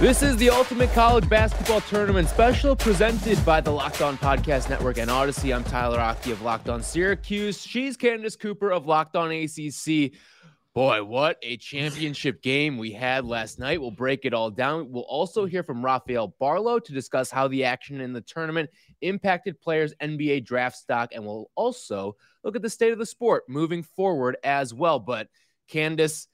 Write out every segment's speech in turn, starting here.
This is the Ultimate College Basketball Tournament special presented by the Locked On Podcast Network and Audacy. I'm Tyler Aki of Locked On Syracuse. She's Candace Cooper of Locked On ACC. Boy, what a championship game we had last night. We'll break it all down. We'll also hear from Rafael Barlow to discuss how the action in the tournament impacted players' NBA draft stock. And we'll also look at the state of the sport moving forward as well. But Candace,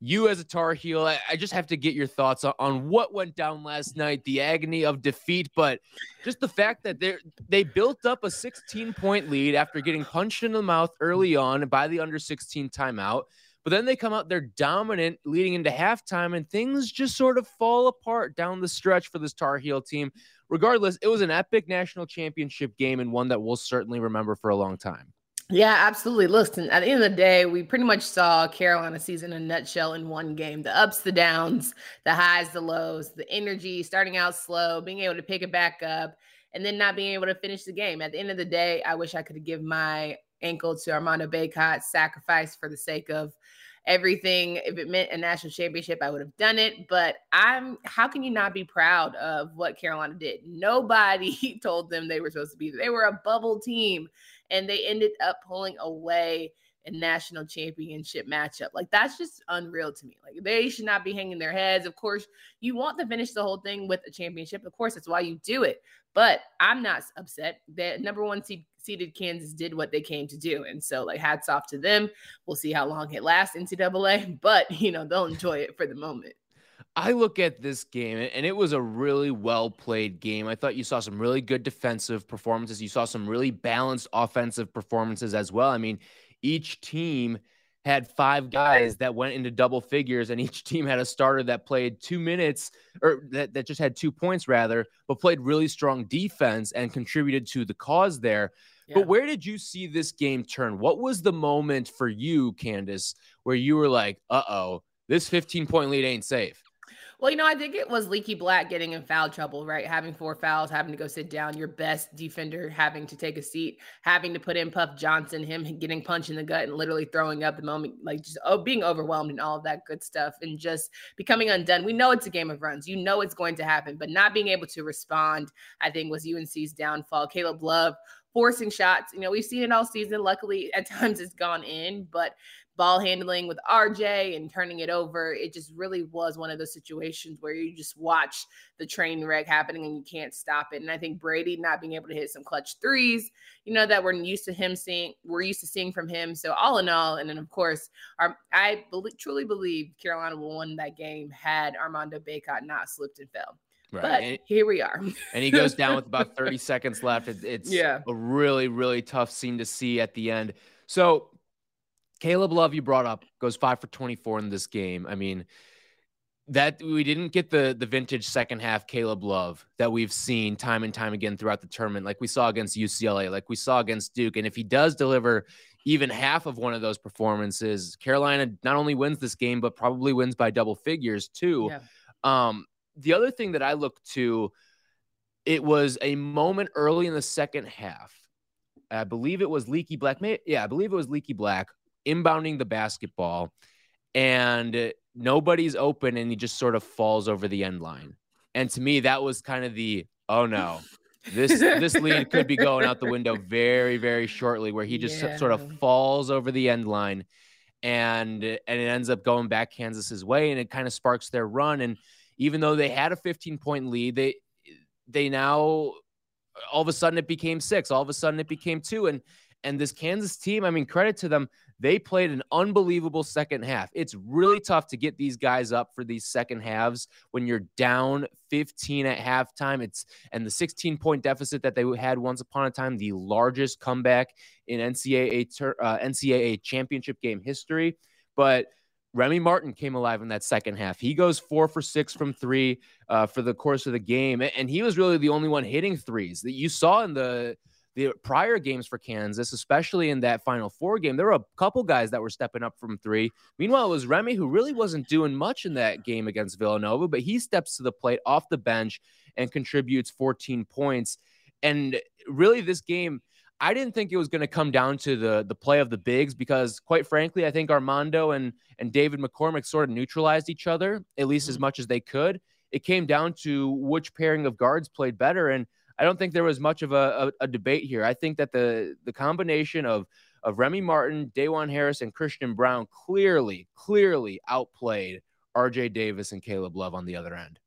you as a Tar Heel, I, I, just have to get your thoughts on, on, what went down last night, the agony of defeat, but just the fact that they they built up a 16 point lead after getting punched in the mouth early on by the under 16 timeout. But then they come out, they're dominant leading into halftime, and things just sort of fall apart down the stretch for this Tar Heel team. Regardless, it was an epic national championship game and one that we'll certainly remember for a long time. Yeah, absolutely. Listen, at the end of the day, we pretty much saw Carolina season in a nutshell in one game. The ups, the downs, the highs, the lows, the energy, starting out slow, being able to pick it back up, and then not being able to finish the game. At the end of the day, I wish I could give my ankle to Armando Bacot, sacrifice for the sake of everything. If it meant a national championship, I would have done it. But I'm how can you not be proud of what Carolina did? Nobody told them they were supposed to be. They were a bubble team and they ended up pulling away a national championship matchup. Like that's just unreal to me. Like they should not be hanging their heads. Of course, you want to finish the whole thing with a championship. Of course, that's why you do it. But I'm not upset that number one seed, seeded Kansas did what they came to do. And so like hats off to them. We'll see how long it lasts NCAA, but you know, they'll enjoy it for the moment. I look at this game and it was a really well played game. I thought you saw some really good defensive performances. You saw some really balanced offensive performances as well. I mean, each team had five guys that went into double figures, and each team had a starter that played two minutes or that, that just had two points rather, but played really strong defense and contributed to the cause there. Yeah. But where did you see this game turn? What was the moment for you, Candace, where you were like, uh oh, this 15 point lead ain't safe? Well, you know, I think it was Leaky Black getting in foul trouble, right? Having four fouls, having to go sit down, your best defender having to take a seat, having to put in Puff Johnson, him getting punched in the gut and literally throwing up the moment, like just oh, being overwhelmed and all of that good stuff and just becoming undone. We know it's a game of runs. You know it's going to happen, but not being able to respond, I think, was UNC's downfall. Caleb Love forcing shots. You know, we've seen it all season. Luckily, at times it's gone in, but ball handling with RJ and turning it over. It just really was one of those situations where you just watch the train wreck happening and you can't stop it. And I think Brady not being able to hit some clutch threes, you know, that we're used to him seeing, we're used to seeing from him. So all in all, and then of course, our, I believe, truly believe Carolina will win that game had Armando Bacot not slipped and fell. Right. But and, here we are. and he goes down with about 30 seconds left. It, it's yeah. a really, really tough scene to see at the end. So Caleb Love, you brought up, goes five for 24 in this game. I mean, that we didn't get the the vintage second half Caleb Love that we've seen time and time again throughout the tournament, like we saw against UCLA, like we saw against Duke. And if he does deliver even half of one of those performances, Carolina not only wins this game, but probably wins by double figures too. Yeah. Um, the other thing that I look to, it was a moment early in the second half. I believe it was Leaky Black. Yeah, I believe it was Leaky Black inbounding the basketball and nobody's open and he just sort of falls over the end line. And to me, that was kind of the oh no, this this lead could be going out the window very very shortly, where he just yeah. sort of falls over the end line, and and it ends up going back Kansas's way, and it kind of sparks their run. And even though they had a 15 point lead, they they now all of a sudden it became six, all of a sudden it became two, and and this Kansas team, I mean, credit to them. They played an unbelievable second half. It's really tough to get these guys up for these second halves when you're down 15 at halftime. It's and the 16 point deficit that they had once upon a time, the largest comeback in NCAA uh, NCAA championship game history. But Remy Martin came alive in that second half. He goes four for six from three uh, for the course of the game, and he was really the only one hitting threes that you saw in the the prior games for Kansas, especially in that Final Four game. There were a couple guys that were stepping up from three. Meanwhile, it was Remy who really wasn't doing much in that game against Villanova, but he steps to the plate off the bench and contributes 14 points. And really, this game I didn't think it was going to come down to the the play of the bigs because, quite frankly, I think Armando and and David McCormack sort of neutralized each other at least as mm-hmm. much as they could. It came down to which pairing of guards played better, and I don't think there was much of a, a, a debate here. I think that the the combination of of Remy Martin, Dajuan Harris, and Christian Brown clearly, clearly outplayed R.J. Davis and Caleb Love on the other end.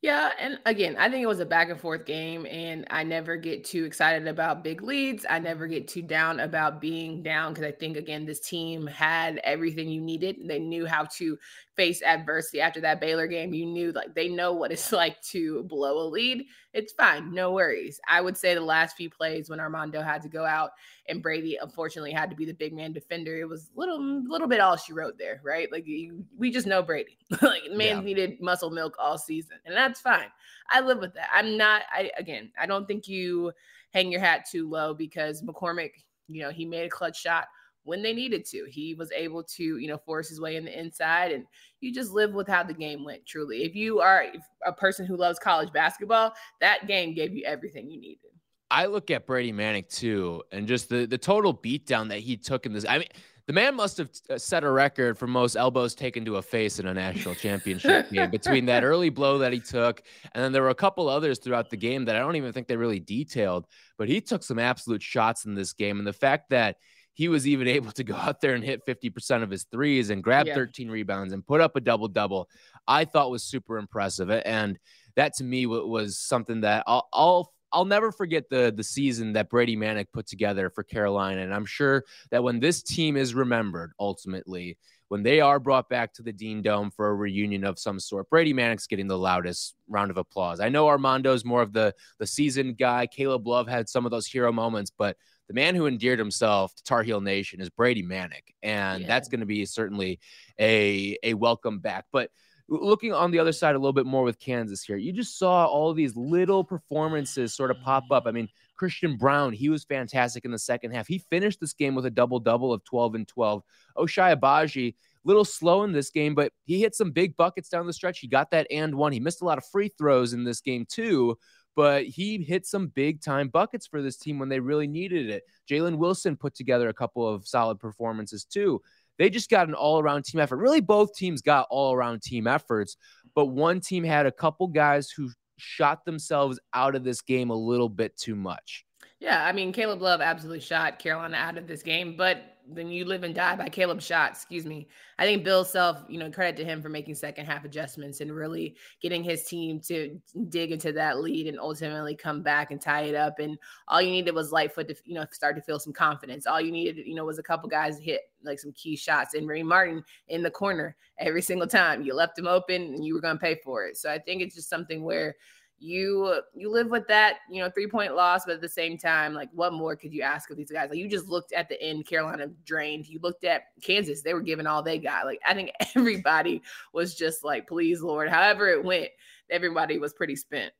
Yeah, and again, I think it was a back and forth game, and I never get too excited about big leads. I never get too down about being down because I think again, this team had everything you needed. They knew how to face adversity after that Baylor game. You knew like they know what it's like to blow a lead. It's fine, no worries. I would say the last few plays when Armando had to go out and Brady unfortunately had to be the big man defender. It was little little bit all she wrote there, right? Like you, we just know Brady. like man yeah. needed muscle milk all season, and that's fine. I live with that. I'm not. I again, I don't think you hang your hat too low because McCormack, you know, he made a clutch shot when they needed to. He was able to, you know, force his way in the inside, and you just live with how the game went. Truly, if you are a person who loves college basketball, that game gave you everything you needed. I look at Brady Manek too, and just the the total beatdown that he took in this. I mean, the man must have uh, set a record for most elbows taken to a face in a national championship game between that early blow that he took, and then there were a couple others throughout the game that I don't even think they really detailed. But he took some absolute shots in this game, and the fact that he was even able to go out there and hit 50% of his threes and grab yeah. 13 rebounds and put up a double double, I thought was super impressive. And that to me was something that I'll, I'll I'll never forget the the season that Brady Manek put together for Carolina, and I'm sure that when this team is remembered ultimately, when they are brought back to the Dean Dome for a reunion of some sort, Brady Manek's getting the loudest round of applause. I know Armando's more of the the seasoned guy. Caleb Love had some of those hero moments, but the man who endeared himself to Tar Heel Nation is Brady Manek, and yeah. that's going to be certainly a a welcome back. But looking on the other side a little bit more with Kansas here, you just saw all these little performances sort of pop up. I mean, Christian Brown, he was fantastic in the second half. He finished this game with a double double of 12 and 12. Ochai Agbaji, little slow in this game, but he hit some big buckets down the stretch. He got that and one. He missed a lot of free throws in this game too, but he hit some big time buckets for this team when they really needed it. Jalen Wilson put together a couple of solid performances too. They just got an all around team effort. Really, both teams got all around team efforts, but one team had a couple guys who shot themselves out of this game a little bit too much. Yeah, I mean, Caleb Love absolutely shot Carolina out of this game, but then you live and die by Caleb's shot. Excuse me. I think Bill Self, you know, credit to him for making second half adjustments and really getting his team to dig into that lead and ultimately come back and tie it up. And all you needed was Lightfoot to, you know, start to feel some confidence. All you needed, you know, was a couple guys hit like some key shots and Ray Martin in the corner every single time. You left him open and you were going to pay for it. So I think it's just something where you you live with that you know three point loss but at the same time like what more could you ask of these guys? Like you just looked at the end carolina drained. You looked at kansas. They were giving all they got. Like i think everybody was just like please lord however it went everybody was pretty spent.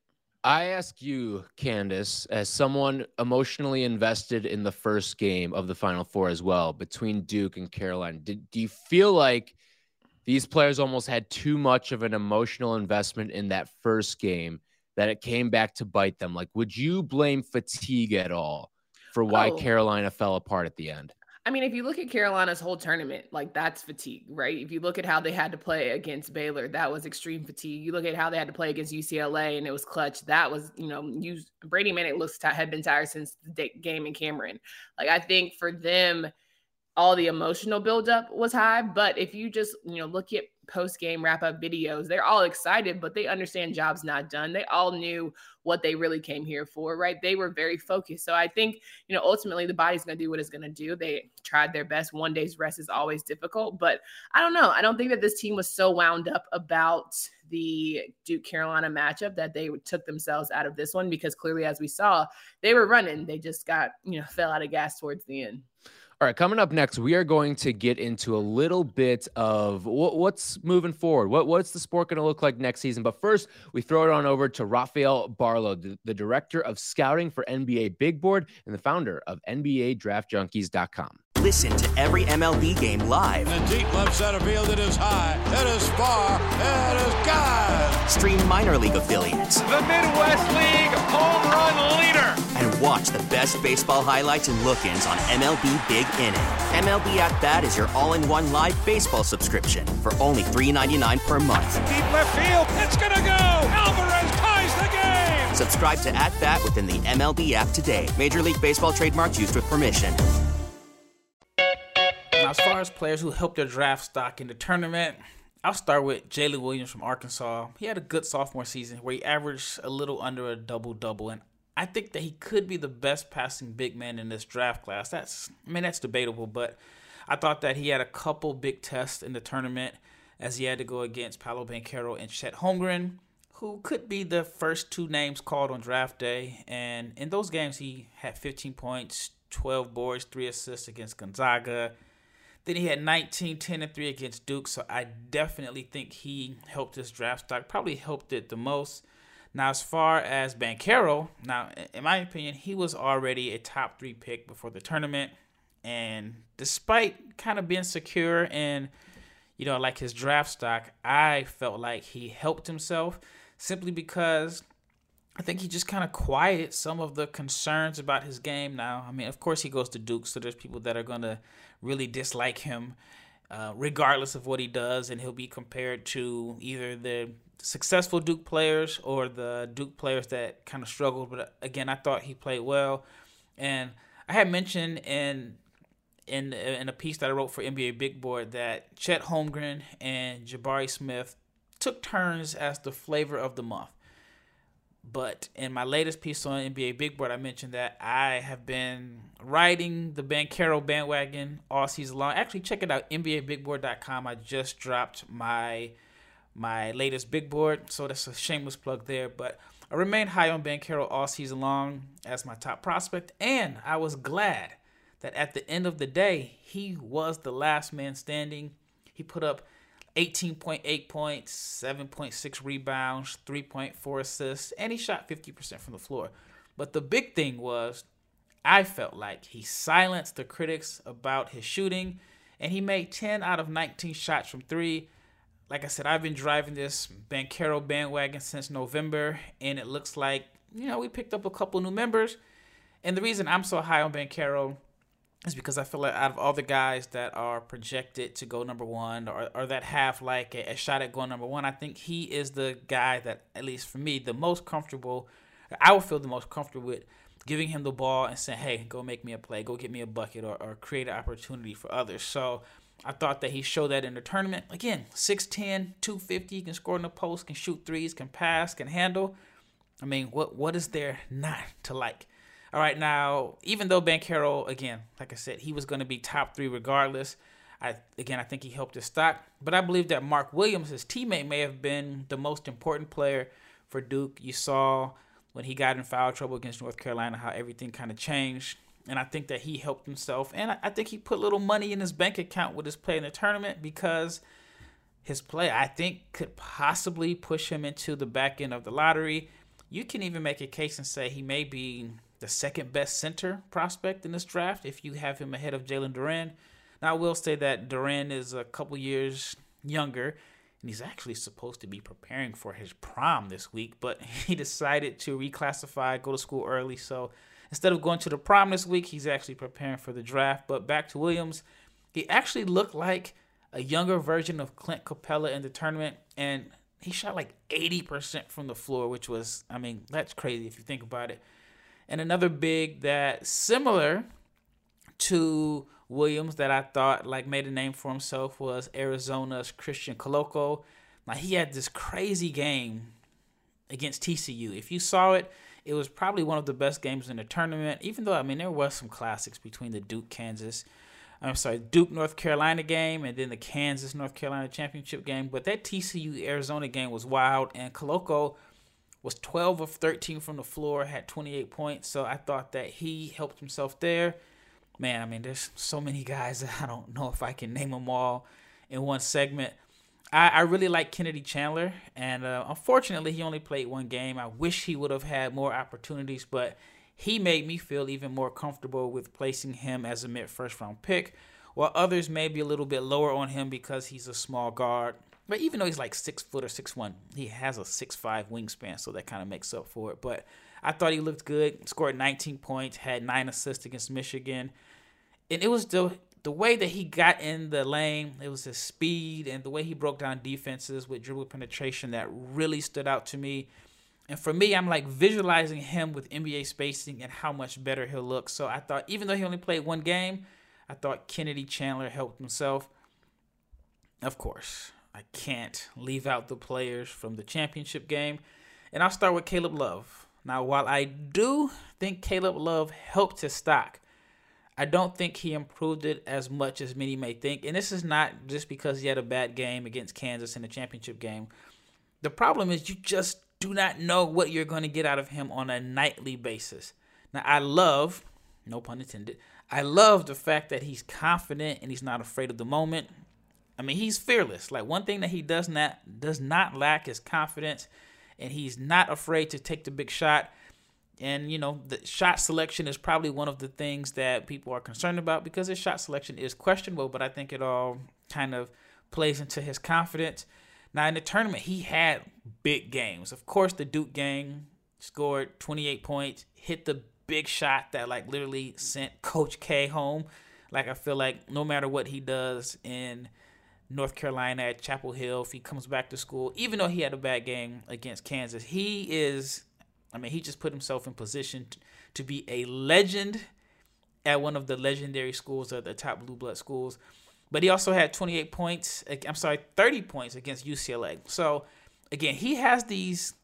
I ask you, Candace, as someone emotionally invested in the first game of the Final Four as well, between Duke and Carolina, did, do you feel like these players almost had too much of an emotional investment in that first game that it came back to bite them. Like, would you blame fatigue at all for why oh. Carolina fell apart at the end? I mean, if you look at Carolina's whole tournament, like that's fatigue, right? If you look at how they had to play against Baylor, that was extreme fatigue. You look at how they had to play against UCLA and it was clutch. That was, you know, you Brady Manek looks t- had been tired since the game in Cameron. Like I think for them, all the emotional buildup was high. But if you just, you know, look at post game wrap up videos, they're all excited, but they understand job's not done. They all knew what they really came here for, right? They were very focused. So I think, you know, ultimately the body's going to do what it's going to do. They tried their best. One day's rest is always difficult, but I don't know. I don't think that this team was so wound up about the Duke Carolina matchup that they took themselves out of this one because clearly, as we saw, they were running. They just got, you know, fell out of gas towards the end. All right, coming up next, we are going to get into a little bit of what's moving forward. What what's the sport going to look like next season? But first, we throw it on over to Rafael Barlow, the, the director of scouting for NBA Big Board and the founder of NBADraftJunkies.com. Listen to every MLB game live. In the deep left center field, it is high, it is far, it is God. Stream minor league affiliates. The Midwest League home run leader. And watch the best baseball highlights and look-ins on MLB Big Inning. MLB At Bat is your all-in-one live baseball subscription for only $3.99 per month. Deep left field, it's gonna go. Alvarez ties the game. Subscribe to At Bat within the MLB app today. Major League Baseball trademarks used with permission. Now, as far as players who helped their draft stock in the tournament, I'll start with Jaylin Williams from Arkansas. He had a good sophomore season where he averaged a little under a double double, and I think that he could be the best passing big man in this draft class. That's, I mean, that's debatable, but I thought that he had a couple big tests in the tournament as he had to go against Paolo Banchero and Chet Holmgren, who could be the first two names called on draft day. And in those games, he had 15 points, 12 boards, three assists against Gonzaga. Then he had 19, 10, and 3 against Duke. So I definitely think he helped his draft stock, probably helped it the most. Now, as far as Banchero, now, in my opinion, he was already a top three pick before the tournament. And despite kind of being secure and, you know, like his draft stock, I felt like he helped himself simply because I think he just kind of quieted some of the concerns about his game now. I mean, of course, he goes to Duke, so there's people that are going to really dislike him, uh, regardless of what he does, and he'll be compared to either the successful Duke players or the Duke players that kind of struggled. But uh, again, I thought he played well, and I had mentioned in in in a piece that I wrote for NBA Big Board that Chet Holmgren and Jabari Smith took turns as the flavor of the month. But in my latest piece on NBA Big Board, I mentioned that I have been riding the Banchero bandwagon all season long. Actually, check it out, NBABigBoard.com. I just dropped my my latest big board, so that's a shameless plug there. But I remained high on Banchero all season long as my top prospect, and I was glad that at the end of the day, he was the last man standing. He put up 18.8 points, 7.6 rebounds, 3.4 assists, and he shot 50% from the floor. But the big thing was, I felt like he silenced the critics about his shooting, and he made 10 out of 19 shots from three. Like I said, I've been driving this Banchero bandwagon since November, and it looks like, you know, we picked up a couple new members. And the reason I'm so high on Banchero is because I feel like out of all the guys that are projected to go number one or, or that have like a, a, shot at going number one, I think he is the guy that, at least for me, the most comfortable, I would feel the most comfortable with giving him the ball and saying, hey, go make me a play, go get me a bucket or, or create an opportunity for others. So I thought that he showed that in the tournament. Again, 6'10, 250, can score in the post, can shoot threes, can pass, can handle. I mean, what what is there not to like? All right, now even though Banchero, again, like I said, he was going to be top three regardless. I again, I think he helped his stock, but I believe that Mark Williams, his teammate, may have been the most important player for Duke. You saw when he got in foul trouble against North Carolina how everything kind of changed, and I think that he helped himself, and I, I think he put little money in his bank account with his play in the tournament because his play, I think, could possibly push him into the back end of the lottery. You can even make a case and say he may be the second best center prospect in this draft if you have him ahead of Jalen Duren. Now, I will say that Duren is a couple years younger, and he's actually supposed to be preparing for his prom this week, but he decided to reclassify, go to school early. So instead of going to the prom this week, he's actually preparing for the draft. But back to Williams, he actually looked like a younger version of Clint Capela in the tournament, and he shot like 80% from the floor, which was, I mean, that's crazy if you think about it. And another big that similar to Williams that I thought like made a name for himself was Arizona's Christian Koloko. Now he had this crazy game against TCU. If you saw it, it was probably one of the best games in the tournament. Even though I mean there was some classics between the Duke Kansas, I'm sorry Duke North Carolina game and then the Kansas North Carolina championship game. But that TCU Arizona game was wild, and Koloko was 12 of 13 from the floor, had 28 points. So I thought that he helped himself there. man, I mean, there's so many guys that I don't know if I can name them all in one segment. I, I really like Kennedy Chandler, and uh, unfortunately, he only played one game. I wish he would have had more opportunities, but he made me feel even more comfortable with placing him as a mid first round pick, while others may be a little bit lower on him because he's a small guard. But even though he's like six foot or six one, he has a six five wingspan, so that kind of makes up for it. But I thought he looked good. Scored 19 points, had nine assists against Michigan, and it was the way that he got in the lane. It was his speed and the way he broke down defenses with dribble penetration that really stood out to me. And for me, I'm like visualizing him with NBA spacing and how much better he'll look. So I thought, even though he only played one game, I thought Kennedy Chandler helped himself. Of course, I can't leave out the players from the championship game. And I'll start with Caleb Love. Now, while I do think Caleb Love helped his stock, I don't think he improved it as much as many may think. And this is not just because he had a bad game against Kansas in the championship game. The problem is you just do not know what you're going to get out of him on a nightly basis. Now, I love, no pun intended, I love the fact that he's confident and he's not afraid of the moment. I mean, he's fearless. Like one thing that he does not does not lack is confidence, and he's not afraid to take the big shot. And you know, the shot selection is probably one of the things that people are concerned about because his shot selection is questionable. But I think it all kind of plays into his confidence. Now in the tournament, he had big games. Of course, the Duke game scored 28 points, hit the big shot that like literally sent Coach K home. Like I feel like no matter what he does in North Carolina at Chapel Hill, if he comes back to school, even though he had a bad game against Kansas, he is, I mean, he just put himself in position to, be a legend at one of the legendary schools or the top blue blood schools. But he also had 28 points, I'm sorry, 30 points against UCLA. So again, he has these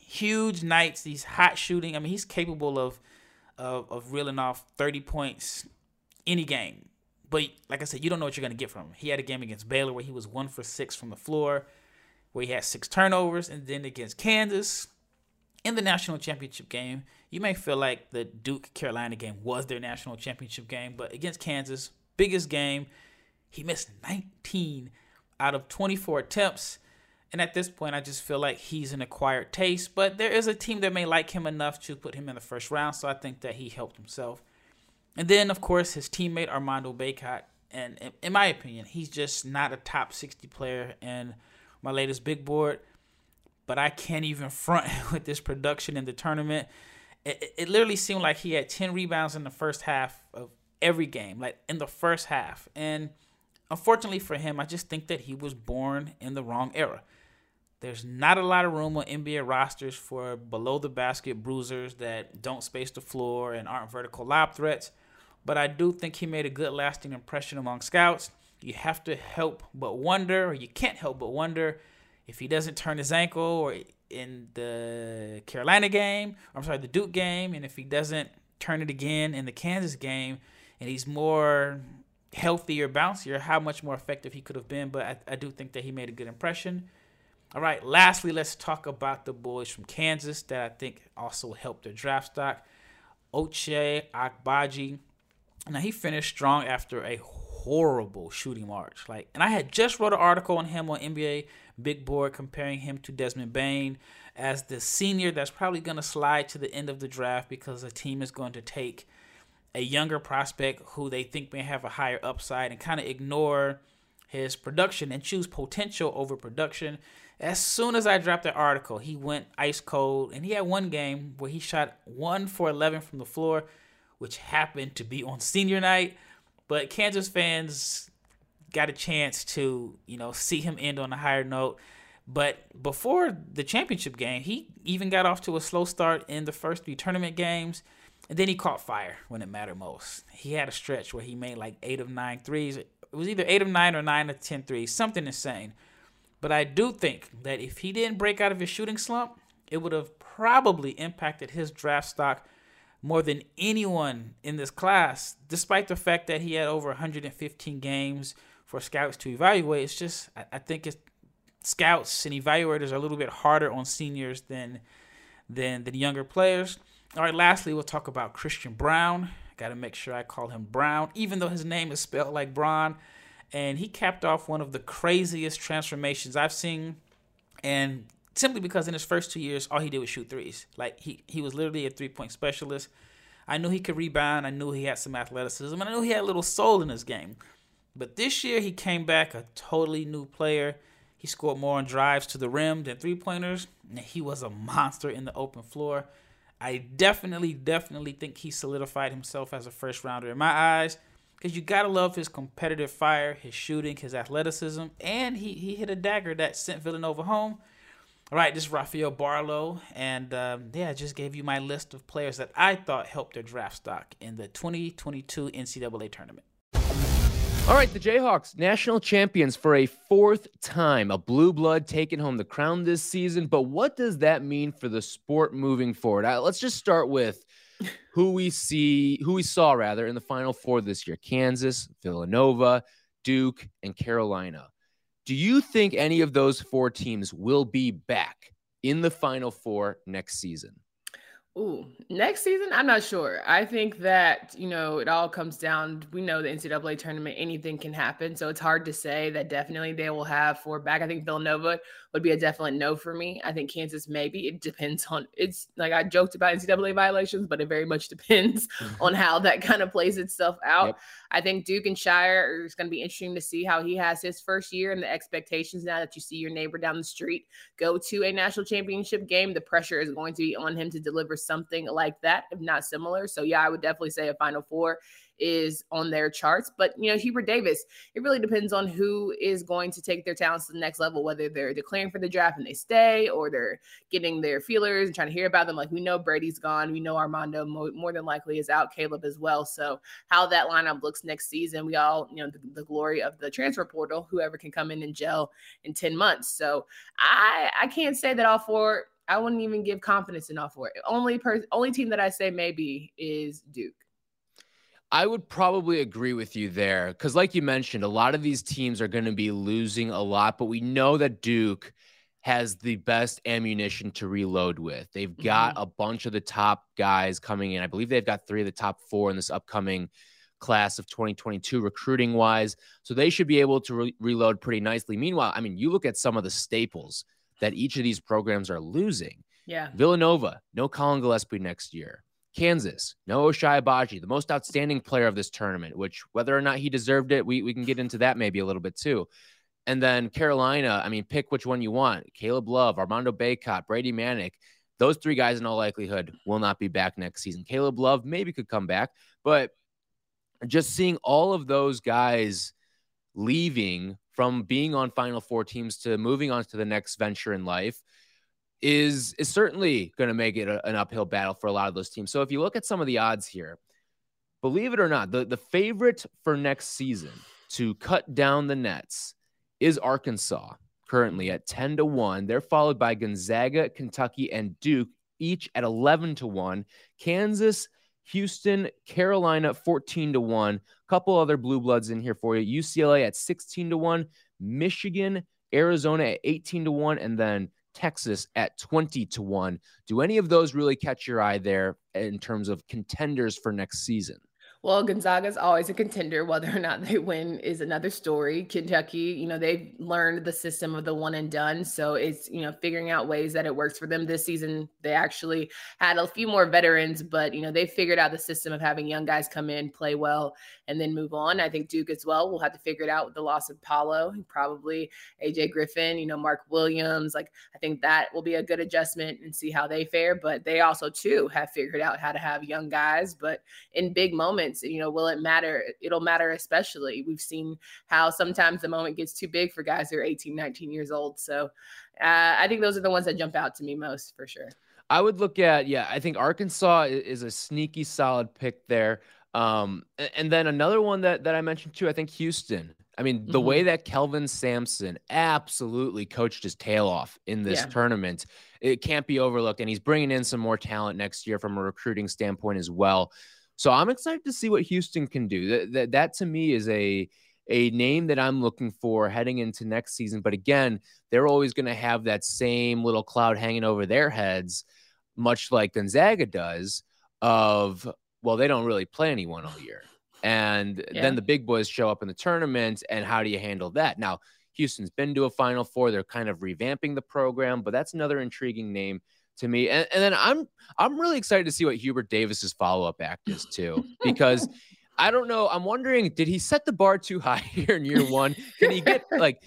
huge nights, these hot shooting. I mean, he's capable of of, of reeling off 30 points any game. But like I said, you don't know what you're going to get from him. He had a game against Baylor where he was one for six from the floor, where he had six turnovers, and then against Kansas in the national championship game. You may feel like the Duke Carolina game was their national championship game, but against Kansas, biggest game, he missed 19 out of 24 attempts. And at this point, I just feel like he's an acquired taste. But there is a team that may like him enough to put him in the first round. So I think that he helped himself. And then, of course, his teammate Armando Bacot. And in my opinion, he's just not a top 60 player in my latest big board. But I can't even front with this production in the tournament. It, it literally seemed like he had 10 rebounds in the first half of every game, like in the first half. And unfortunately for him, I just think that he was born in the wrong era. There's not a lot of room on NBA rosters for below the basket bruisers that don't space the floor and aren't vertical lob threats but I do think he made a good lasting impression among scouts. You have to help but wonder, or you can't help but wonder if he doesn't turn his ankle or in the Carolina game, I'm sorry, the Duke game, and if he doesn't turn it again in the Kansas game, and he's more healthier, bouncier, how much more effective he could have been. But I, I do think that he made a good impression. All right, lastly, let's talk about the boys from Kansas that I think also helped their draft stock. Ochai Agbaji now he finished strong after a horrible shooting march. Like, and I had just wrote an article on him on NBA Big Board comparing him to Desmond Bane as the senior that's probably going to slide to the end of the draft because the team is going to take a younger prospect who they think may have a higher upside and kind of ignore his production and choose potential over production. As soon as I dropped the article, he went ice cold and he had one game where he shot 1 for 11 from the floor which happened to be on senior night. But Kansas fans got a chance to, you know, see him end on a higher note. But before the championship game, he even got off to a slow start in the first three tournament games. And then he caught fire when it mattered most. He had a stretch where he made like eight of nine threes. It was either eight of nine or nine of ten threes, something insane. But I do think that if he didn't break out of his shooting slump, it would have probably impacted his draft stock more than anyone in this class, despite the fact that he had over 115 games for scouts to evaluate. It's just, I, think it's, scouts and evaluators are a little bit harder on seniors than than than younger players. All right, lastly, we'll talk about Christian Brown. Got to make sure I call him Brown, even though his name is spelled like Braun. And he capped off one of the craziest transformations I've seen. And simply because in his first two years, all he did was shoot threes. Like he, he was literally a three point specialist. I knew he could rebound. I knew he had some athleticism. And I knew he had a little soul in his game. But this year, he came back a totally new player. He scored more on drives to the rim than three pointers. He was a monster in the open floor. I definitely, definitely think he solidified himself as a first rounder in my eyes. Because you gotta love his competitive fire, his shooting, his athleticism, and he, he hit a dagger that sent Villanova home. All right, this is Rafael Barlow, and um, yeah, I just gave you my list of players that I thought helped their draft stock in the 2022 NCAA tournament. All right, the Jayhawks, national champions for a fourth time, a blue blood taking home the crown this season. But what does that mean for the sport moving forward? Uh, let's just start with who we see, who we saw rather in the Final Four this year: Kansas, Villanova, Duke, and Carolina. Do you think any of those four teams will be back in the Final Four next season? Ooh, next season, I'm not sure. I think that, you know, it all comes down. We know the NCAA tournament, anything can happen. So it's hard to say that definitely they will have four back. I think Villanova would be a definite no for me. I think Kansas maybe. It depends on it's like I joked about NCAA violations, but it very much depends mm-hmm. on how that kind of plays itself out. Yep. I think Duke and Scheyer is going to be interesting to see how he has his first year and the expectations now that you see your neighbor down the street go to a national championship game. The pressure is going to be on him to deliver something like that, if not similar. So yeah, I would definitely say a Final Four is on their charts. But you know, Hubert Davis, it really depends on who is going to take their talents to the next level, whether they're declaring for the draft and they stay, or they're getting their feelers and trying to hear about them. Like we know Brady's gone, we know Armando more, more than likely is out, Caleb as well. So how that lineup looks next season, we all you know the, the glory of the transfer portal, whoever can come in and gel in ten months. So I I can't say that all four. I wouldn't even give confidence in all four. Only per, only team that I say maybe is Duke. I would probably agree with you there because, like you mentioned, a lot of these teams are going to be losing a lot, but we know that Duke has the best ammunition to reload with. They've got mm-hmm. a bunch of the top guys coming in. I believe they've got three of the top four in this upcoming class of 2022 recruiting wise. So they should be able to re- reload pretty nicely. Meanwhile, I mean, you look at some of the staples that each of these programs are losing. Yeah. Villanova, no Collin Gillespie next year. Kansas, no Ochai Agbaji, the most outstanding player of this tournament, which whether or not he deserved it, we, we can get into that maybe a little bit too. And then Carolina, I mean, pick which one you want. Caleb Love, Armando Bacot, Brady Manek. Those three guys in all likelihood will not be back next season. Caleb Love maybe could come back, but just seeing all of those guys leaving from being on Final Four teams to moving on to the next venture in life – is is certainly going to make it a, an uphill battle for a lot of those teams. So if you look at some of the odds here, believe it or not, the, the favorite for next season to cut down the nets is Arkansas, currently at 10 to 1. They're followed by Gonzaga, Kentucky, and Duke, each at 11 to 1. Kansas, Houston, Carolina, 14 to 1. A couple other blue bloods in here for you. UCLA at 16 to 1. Michigan, Arizona at 18 to 1. And then Texas at 20 to 1. Do any of those really catch your eye there in terms of contenders for next season? Well, Gonzaga is always a contender. Whether or not they win is another story. Kentucky, you know, they've learned the system of the one and done. So it's, you know, figuring out ways that it works for them. This season, they actually had a few more veterans, but, you know, they figured out the system of having young guys come in, play well, and then move on. I think Duke as well will have to figure it out with the loss of Paolo, probably AJ Griffin, you know, Mark Williams. Like, I think that will be a good adjustment and see how they fare. But they also, too, have figured out how to have young guys, but in big moments moments, you know, will it matter? It'll matter, especially. We've seen how sometimes the moment gets too big for guys who are 18, 19 years old. So uh, I think those are the ones that jump out to me most for sure. I would look at, yeah, I think Arkansas is a sneaky solid pick there. Um, and then another one that, that I mentioned too, I think Houston. I mean, the mm-hmm. way that Kelvin Sampson absolutely coached his tail off in this yeah. tournament, it can't be overlooked. And he's bringing in some more talent next year from a recruiting standpoint as well. So I'm excited to see what Houston can do. That, that, that to me is a a name that I'm looking for heading into next season. But again, they're always going to have that same little cloud hanging over their heads, much like Gonzaga does, of well, they don't really play anyone all year. And yeah. then the big boys show up in the tournament. And how do you handle that? Now, Houston's been to a Final Four. They're kind of revamping the program, but that's another intriguing name to me. And, and then I'm I'm really excited to see what Hubert Davis's follow up act is too, because I don't know. I'm wondering, did he set the bar too high here in year one? Can he get like?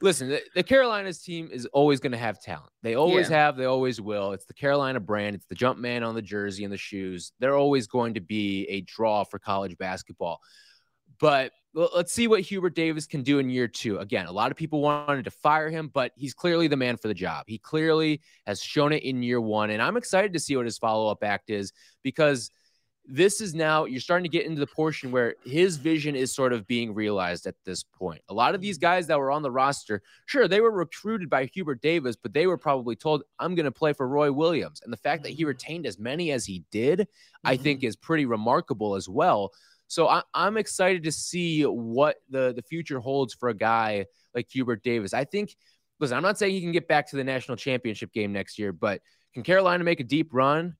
Listen, the, the Carolinas team is always going to have talent. They always yeah. have. They always will. It's the Carolina brand. It's the jump man on the jersey and the shoes. They're always going to be a draw for college basketball. But let's see what Hubert Davis can do in year two. Again, a lot of people wanted to fire him, but he's clearly the man for the job. He clearly has shown it in year one. And I'm excited to see what his follow up act is because this is now you're starting to get into the portion where his vision is sort of being realized at this point. A lot of these guys that were on the roster, sure, they were recruited by Hubert Davis, but they were probably told, I'm going to play for Roy Williams. And the fact that he mm-hmm. retained as many as he did, mm-hmm. I think is pretty remarkable as well. So I, am excited to see what the, the future holds for a guy like Hubert Davis. I think, listen, I'm not saying he can get back to the national championship game next year, but can Carolina make a deep run?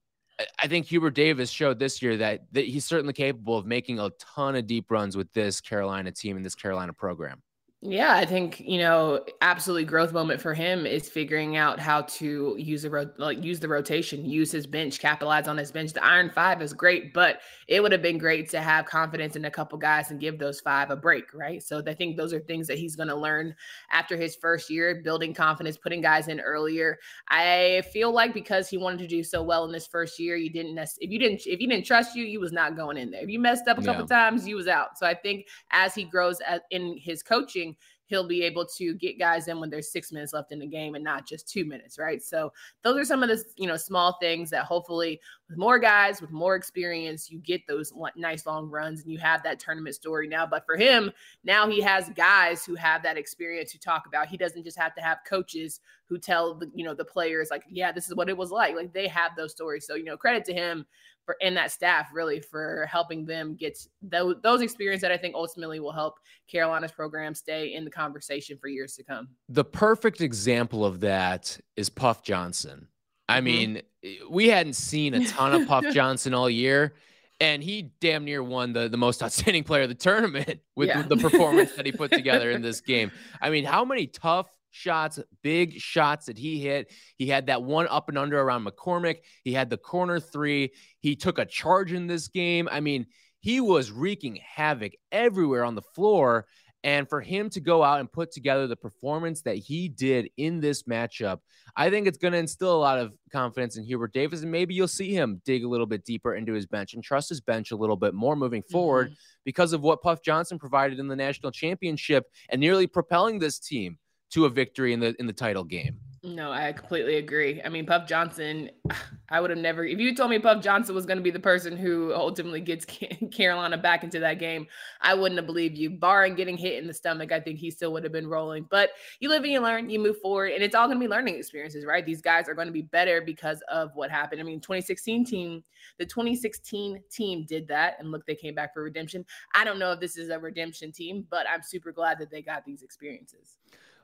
I think Hubert Davis showed this year that, that he's certainly capable of making a ton of deep runs with this Carolina team and this Carolina program. Yeah, I think you know, absolutely growth moment for him is figuring out how to use the ro- like use the rotation, use his bench, capitalize on his bench. The Iron Five is great, but it would have been great to have confidence in a couple guys and give those five a break, right? So I think those are things that he's going to learn after his first year, building confidence, putting guys in earlier. I feel like because he wanted to do so well in this first year, you didn't if you didn't if you didn't trust you, you was not going in there. If you messed up a couple yeah. times, you was out. So I think as he grows in his coaching he'll be able to get guys in when there's six minutes left in the game and not just two minutes, right? So those are some of the you know small things that hopefully with more guys with more experience, you get those nice long runs and you have that tournament story now. But for him, now he has guys who have that experience to talk about. He doesn't just have to have coaches who tell the you know the players like, yeah, this is what it was like. Like they have those stories. So you know, credit to him for and that staff really for helping them get those, those experience that I think ultimately will help Carolina's program stay in the conversation for years to come. The perfect example of that is Puff Johnson. I mm-hmm. mean, we hadn't seen a ton of Puff Johnson all year and he damn near won the, the most outstanding player of the tournament with yeah. the performance that he put together in this game. I mean, how many tough shots, big shots that he hit. He had that one up and under around McCormack. He had the corner three. He took a charge in this game. I mean, he was wreaking havoc everywhere on the floor. And for him to go out and put together the performance that he did in this matchup, I think it's going to instill a lot of confidence in Hubert Davis. And maybe you'll see him dig a little bit deeper into his bench and trust his bench a little bit more moving forward mm-hmm. because of what Puff Johnson provided in the national championship and nearly propelling this team to a victory in the in the title game. No, I completely agree. I mean, Puff Johnson, I would have never, if you told me Puff Johnson was going to be the person who ultimately gets Carolina back into that game, I wouldn't have believed you. Barring getting hit in the stomach, I think he still would have been rolling. But you live and you learn, you move forward, and it's all going to be learning experiences, right? These guys are going to be better because of what happened. I mean, 2016 team, the 2016 team did that, and look, they came back for redemption. I don't know if this is a redemption team, but I'm super glad that they got these experiences.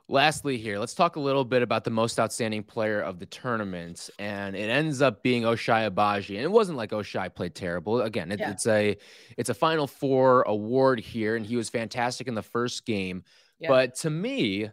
Lastly, here, let's talk a little bit about the most outstanding player of the tournament. And it ends up being Ochai Agbaji. And it wasn't like Ochai played terrible. Again, it, yeah. it's a it's a final four award here, and he was fantastic in the first game. Yeah. But to me,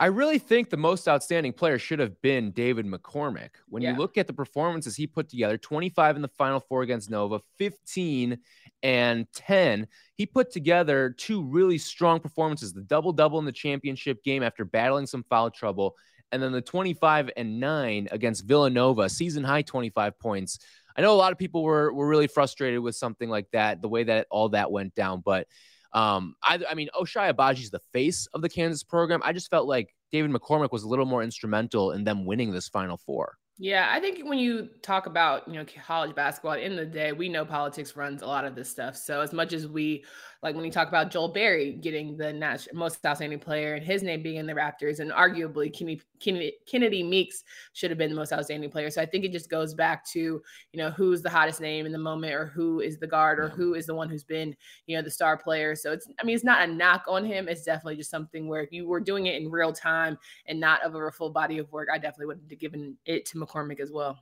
I really think the most outstanding player should have been David McCormack. When yeah. you look at the performances he put together 25 in the final four against Nova, 15 and 10, he put together two really strong performances the double double in the championship game after battling some foul trouble, and then the 25 and 9 against Villanova, season high 25 points. I know a lot of people were, were really frustrated with something like that, the way that all that went down, but um, I, I mean, Agbaji is the face of the Kansas program. I just felt like David McCormack was a little more instrumental in them winning this Final Four. Yeah, I think when you talk about, you know, college basketball, at the end of the day, we know politics runs a lot of this stuff. So as much as we like when you talk about Joel Berry getting the most outstanding player and his name being in the Raptors, and arguably Kennedy, Kennedy Meeks should have been the most outstanding player. So I think it just goes back to, you know, who's the hottest name in the moment or who is the guard or who is the one who's been, you know, the star player. So it's, I mean, it's not a knock on him. It's definitely just something where if you were doing it in real time and not over a full body of work, I definitely would have given it to McCormack as well.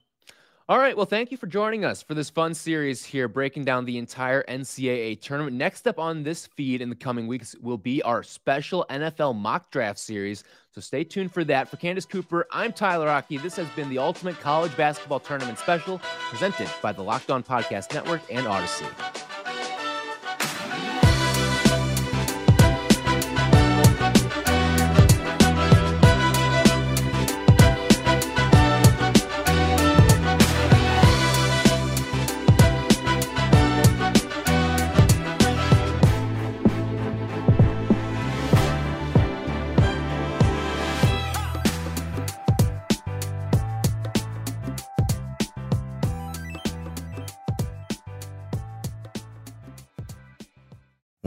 All right. Well, thank you for joining us for this fun series here, breaking down the entire NCAA tournament. Next up on this feed in the coming weeks will be our special NFL mock draft series. So stay tuned for that. For Candace Cooper, I'm Tyler Rocky. This has been the Ultimate College Basketball Tournament Special presented by the Locked On Podcast Network and Audacy.